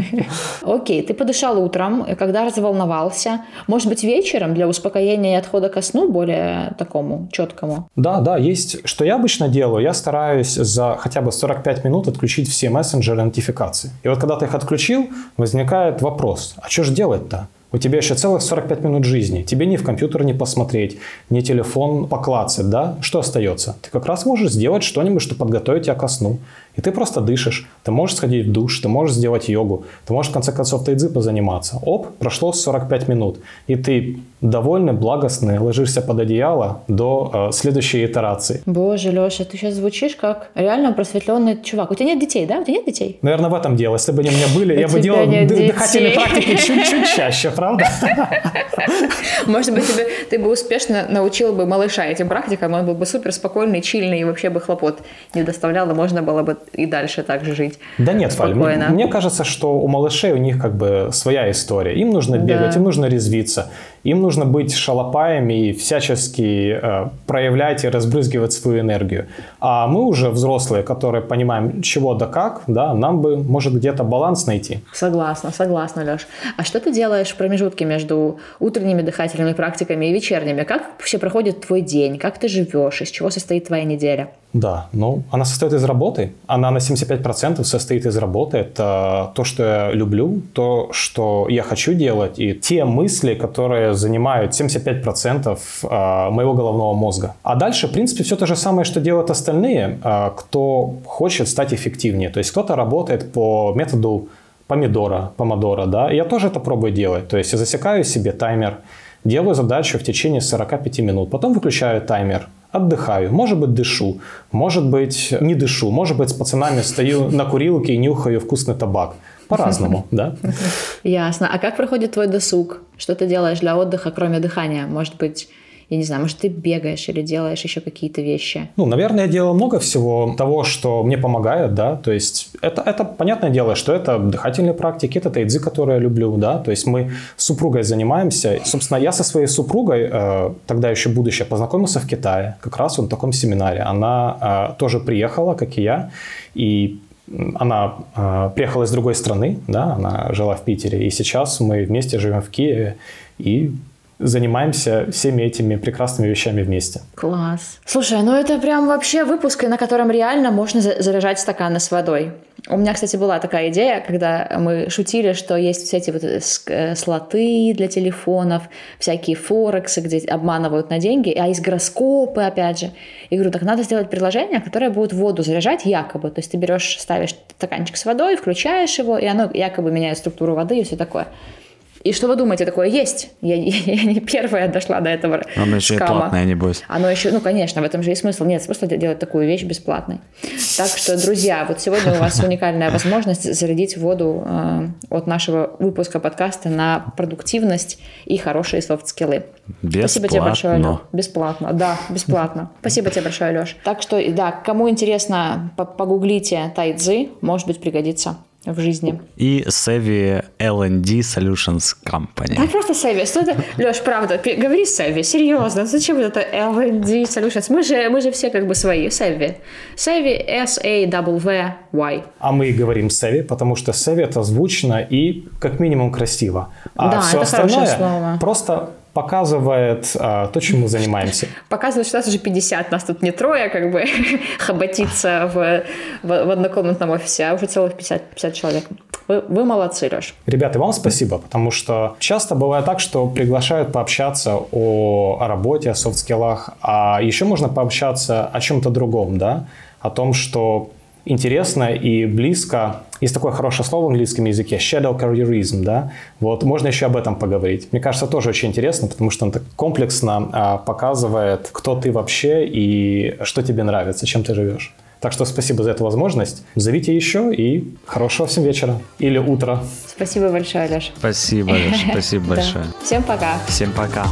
<laughs> Окей, ты подышал утром, когда разволновался. Может быть, вечером для успокоения и отхода ко сну более такому четкому? Да, да, есть. Что я обычно делаю? Я стараюсь за хотя бы 45 минут отключить все мессенджеры нотификации. И вот когда ты их отключил, возникает вопрос, а что же делать-то? У тебя еще целых 45 минут жизни. Тебе ни в компьютер не посмотреть, ни телефон поклацать, да? Что остается? Ты как раз можешь сделать что-нибудь, что подготовить тебя ко сну. И ты просто дышишь. Ты можешь сходить в душ, ты можешь сделать йогу, ты можешь в конце концов тайцзи позаниматься. Оп, прошло 45 минут. И ты довольный, благостный, ложишься под одеяло до э, следующей итерации. Боже, Леша, ты сейчас звучишь как реально просветленный чувак. У тебя нет детей, да? У тебя нет детей? Наверное, в этом дело. Если бы они у меня были, я бы делал дыхательные практики чуть-чуть <laughs> чаще, правда? Может быть, тебе, ты бы успешно научил бы малыша этим практикам, он был бы супер спокойный, чильный и вообще бы хлопот не доставлял, и можно было бы и дальше так же жить. Да нет, Валь, мне, мне кажется, что у малышей у них как бы своя история. Им нужно бегать, да. им нужно резвиться. Им нужно быть шалопаями и всячески э, проявлять и разбрызгивать свою энергию. А мы уже взрослые, которые понимаем, чего да как, да, нам бы, может, где-то баланс найти. Согласна, согласна, Леш. А что ты делаешь в промежутке между утренними дыхательными практиками и вечерними? Как вообще проходит твой день? Как ты живешь? Из чего состоит твоя неделя? Да, ну, она состоит из работы. Она на 75% состоит из работы. Это то, что я люблю, то, что я хочу делать, и те мысли, которые занимают 75% а, моего головного мозга. А дальше, в принципе, все то же самое, что делают остальные, а, кто хочет стать эффективнее. То есть кто-то работает по методу помидора, помодора, да, я тоже это пробую делать. То есть я засекаю себе таймер, делаю задачу в течение 45 минут, потом выключаю таймер, отдыхаю, может быть, дышу, может быть, не дышу, может быть, с пацанами стою на курилке и нюхаю вкусный табак. По-разному, <laughs> да. Ясно. А как проходит твой досуг? Что ты делаешь для отдыха, кроме дыхания? Может быть, я не знаю, может, ты бегаешь или делаешь еще какие-то вещи? Ну, наверное, я делаю много всего того, что мне помогает, да, то есть это, это понятное дело, что это дыхательные практики, это тайцзи, которые я люблю, да, то есть мы с супругой занимаемся. Собственно, я со своей супругой, э, тогда еще будущее, познакомился в Китае, как раз в таком семинаре. Она э, тоже приехала, как и я, и она э, приехала из другой страны, да, она жила в Питере, и сейчас мы вместе живем в Киеве, и занимаемся всеми этими прекрасными вещами вместе. Класс. Слушай, ну это прям вообще выпуск, на котором реально можно заряжать стаканы с водой. У меня, кстати, была такая идея, когда мы шутили, что есть все эти вот э, слоты для телефонов, всякие форексы, где обманывают на деньги, а есть гороскопы, опять же. И говорю, так надо сделать приложение, которое будет воду заряжать якобы. То есть ты берешь, ставишь стаканчик с водой, включаешь его, и оно якобы меняет структуру воды и все такое. И что вы думаете, такое есть? Я, <laughs> я, я не первая дошла до этого Оно еще шкама. и платное, небось. Оно еще, ну, конечно, в этом же и смысл. Нет смысла делать такую вещь бесплатной. Так что, друзья, вот сегодня у вас <laughs> уникальная возможность зарядить воду э, от нашего выпуска подкаста на продуктивность и хорошие софт-скиллы. Спасибо тебе большое, Леш. Бесплатно, да, бесплатно. Спасибо тебе большое, Леш. Так что, да, кому интересно, погуглите Тайцзы, может быть, пригодится в жизни. И Savvy L&D Solutions Company. Да просто Savvy. Что это? Леш, правда, говори Savvy, серьезно. Зачем это L&D Solutions? Мы же, мы же все как бы свои. Savvy. Savvy S-A-W-Y. А мы говорим Savvy, потому что Savvy это звучно и как минимум красиво. А да, все это остальное слово. просто показывает а, то, чем мы занимаемся. <laughs> Показывает, что нас уже 50, нас тут не трое, как бы, <laughs> хоботиться в, в, в однокомнатном офисе, а уже целых 50, 50 человек. Вы, вы молодцы, Леш. Ребята, вам спасибо, потому что часто бывает так, что приглашают пообщаться о, о работе, о софт-скиллах, а еще можно пообщаться о чем-то другом, да, о том, что интересно и близко. Есть такое хорошее слово в английском языке shadow careerism, да. Вот можно еще об этом поговорить. Мне кажется, тоже очень интересно, потому что он так комплексно а, показывает, кто ты вообще и что тебе нравится, чем ты живешь. Так что спасибо за эту возможность. Зовите еще и хорошего всем вечера или утра. Спасибо большое, Леша. Спасибо, Леша. Спасибо <laughs> большое. Всем пока. Всем пока.